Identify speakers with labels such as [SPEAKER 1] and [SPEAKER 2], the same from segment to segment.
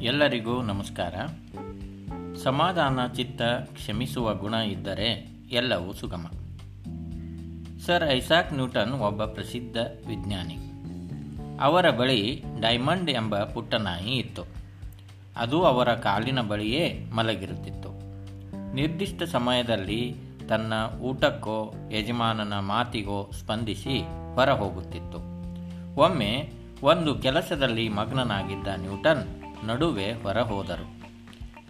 [SPEAKER 1] ಎಲ್ಲರಿಗೂ ನಮಸ್ಕಾರ. ಸಮಾಧಾನ ಚಿತ್ತ ಕ್ಷಮಿಸುವ ಗುಣ ಇದ್ದರೆ ಎಲ್ಲವೂ ಸುಗಮ. ಸರ್ ಐಸಾಕ್ ನ್ಯೂಟನ್ ಒಬ್ಬ ಪ್ರಸಿದ್ಧ ವಿಜ್ಞಾನಿ. ಅವರ ಬಳಿ ಡೈಮಂಡ್ ಎಂಬ ಪುಟ್ಟ ನಾಯಿ ಇತ್ತು. ಅದು ಅವರ ಕಾಲಿನ ಬಳಿಯೇ ಮಲಗಿರುತ್ತಿತ್ತು. ನಿರ್ದಿಷ್ಟ ಸಮಯದಲ್ಲಿ ತನ್ನ ಊಟಕ್ಕೋ, ಯಜಮಾನನ ಮಾತಿಗೋ ಸ್ಪಂದಿಸಿ ಹೊರ ಹೋಗುತ್ತಿತ್ತು ಒಮ್ಮೆ ಒಂದು ಕೆಲಸದಲ್ಲಿ ಮಗ್ನನಾಗಿದ್ದ ನ್ಯೂಟನ್ ನಡುವೆ ಹೊರಹೋದರು.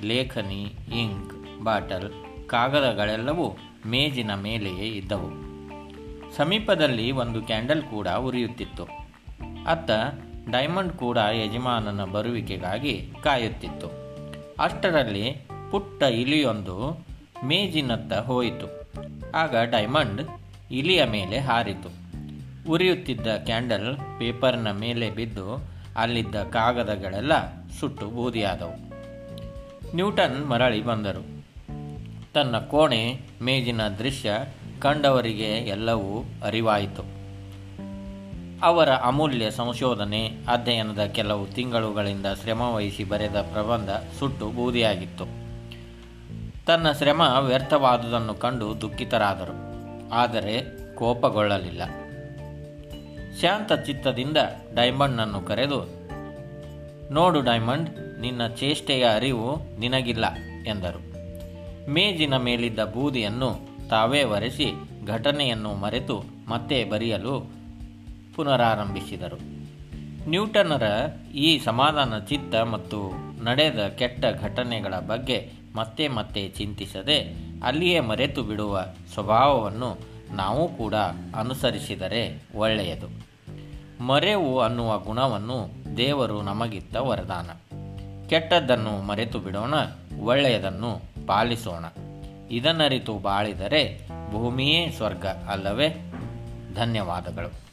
[SPEAKER 1] ಲೇಖನಿ, ಇಂಕ್, ಬಾಟಲ್, ಕಾಗದಗಳೆಲ್ಲವೂ ಮೇಜಿನ ಮೇಲೆಯೇ ಇದ್ದವು. ಸಮೀಪದಲ್ಲಿ ಒಂದು ಕ್ಯಾಂಡಲ್ ಕೂಡ ಉರಿಯುತ್ತಿತ್ತು. ಅತ್ತ ಡೈಮಂಡ್ ಕೂಡ ಯಜಮಾನನ ಬರುವಿಕೆಗಾಗಿ ಕಾಯುತ್ತಿತ್ತು. ಅಷ್ಟರಲ್ಲಿ ಪುಟ್ಟ ಇಲಿಯೊಂದು ಮೇಜಿನತ್ತ ಹೋಯಿತು. ಆಗ ಡೈಮಂಡ್ ಇಲಿಯ ಮೇಲೆ ಹಾರಿತು. ಉರಿಯುತ್ತಿದ್ದ ಕ್ಯಾಂಡಲ್ ಪೇಪರ್ನ ಮೇಲೆ ಬಿದ್ದು ಅಲ್ಲಿದ್ದ ಕಾಗದಗಳೆಲ್ಲ ಸುಟ್ಟು ಬೂದಿಯಾದವು. ನ್ಯೂಟನ್ ಮರಳಿ ಬಂದರು. ತನ್ನ ಕೋಣೆ ಮೇಜಿನ ದೃಶ್ಯ ಕಂಡವರಿಗೆ ಎಲ್ಲವೂ ಅರಿವಾಯಿತು. ಅವರ ಅಮೂಲ್ಯ ಸಂಶೋಧನೆ ಅಧ್ಯಯನದ ಕೆಲವು ತಿಂಗಳುಗಳಿಂದ ಶ್ರಮವಹಿಸಿ ಬರೆದ ಪ್ರಬಂಧ ಸುಟ್ಟು ಬೂದಿಯಾಗಿತ್ತು. ತನ್ನ ಶ್ರಮ ವ್ಯರ್ಥವಾದುದನ್ನು ಕಂಡು ದುಃಖಿತರಾದರು. ಆದರೆ ಕೋಪಗೊಳ್ಳಲಿಲ್ಲ. ಶಾಂತ ಚಿತ್ತದಿಂದ ಡೈಮಂಡ್ನನ್ನು ಕರೆದು, ನೋಡು ಡೈಮಂಡ್, ನಿನ್ನ ಚೇಷ್ಟೆಯ ಅರಿವು ನಿನಗಿಲ್ಲ, ಎಂದರು. ಮೇಜಿನ ಮೇಲಿದ್ದ ಬೂದಿಯನ್ನು ತಾವೇ ಒರೆಸಿ ಘಟನೆಯನ್ನು ಮರೆತು ಮತ್ತೆ ಬರೆಯಲು ಪುನರಾರಂಭಿಸಿದರು. ನ್ಯೂಟನರ ಈ ಸಮಾಧಾನ ಚಿತ್ತ ಮತ್ತು ನಡೆದ ಕೆಟ್ಟ ಘಟನೆಗಳ ಬಗ್ಗೆ ಮತ್ತೆ ಮತ್ತೆ ಚಿಂತಿಸದೆ ಅಲ್ಲಿಯೇ ಮರೆತು ಬಿಡುವ ಸ್ವಭಾವವನ್ನು ನಾವು ಕೂಡ ಅನುಸರಿಸಿದರೆ ಒಳ್ಳೆಯದು. ಮರೆವು ಅನ್ನುವ ಗುಣವನ್ನು ದೇವರು ನಮಗಿತ್ತ ವರದಾನ. ಕೆಟ್ಟದ್ದನ್ನು ಮರೆತು ಬಿಡೋಣ, ಒಳ್ಳೆಯದನ್ನು ಪಾಲಿಸೋಣ. ಇದನ್ನರಿತು ಬಾಳಿದರೆ ಭೂಮಿಯೇ ಸ್ವರ್ಗ ಅಲ್ಲವೇ? ಧನ್ಯವಾದಗಳು.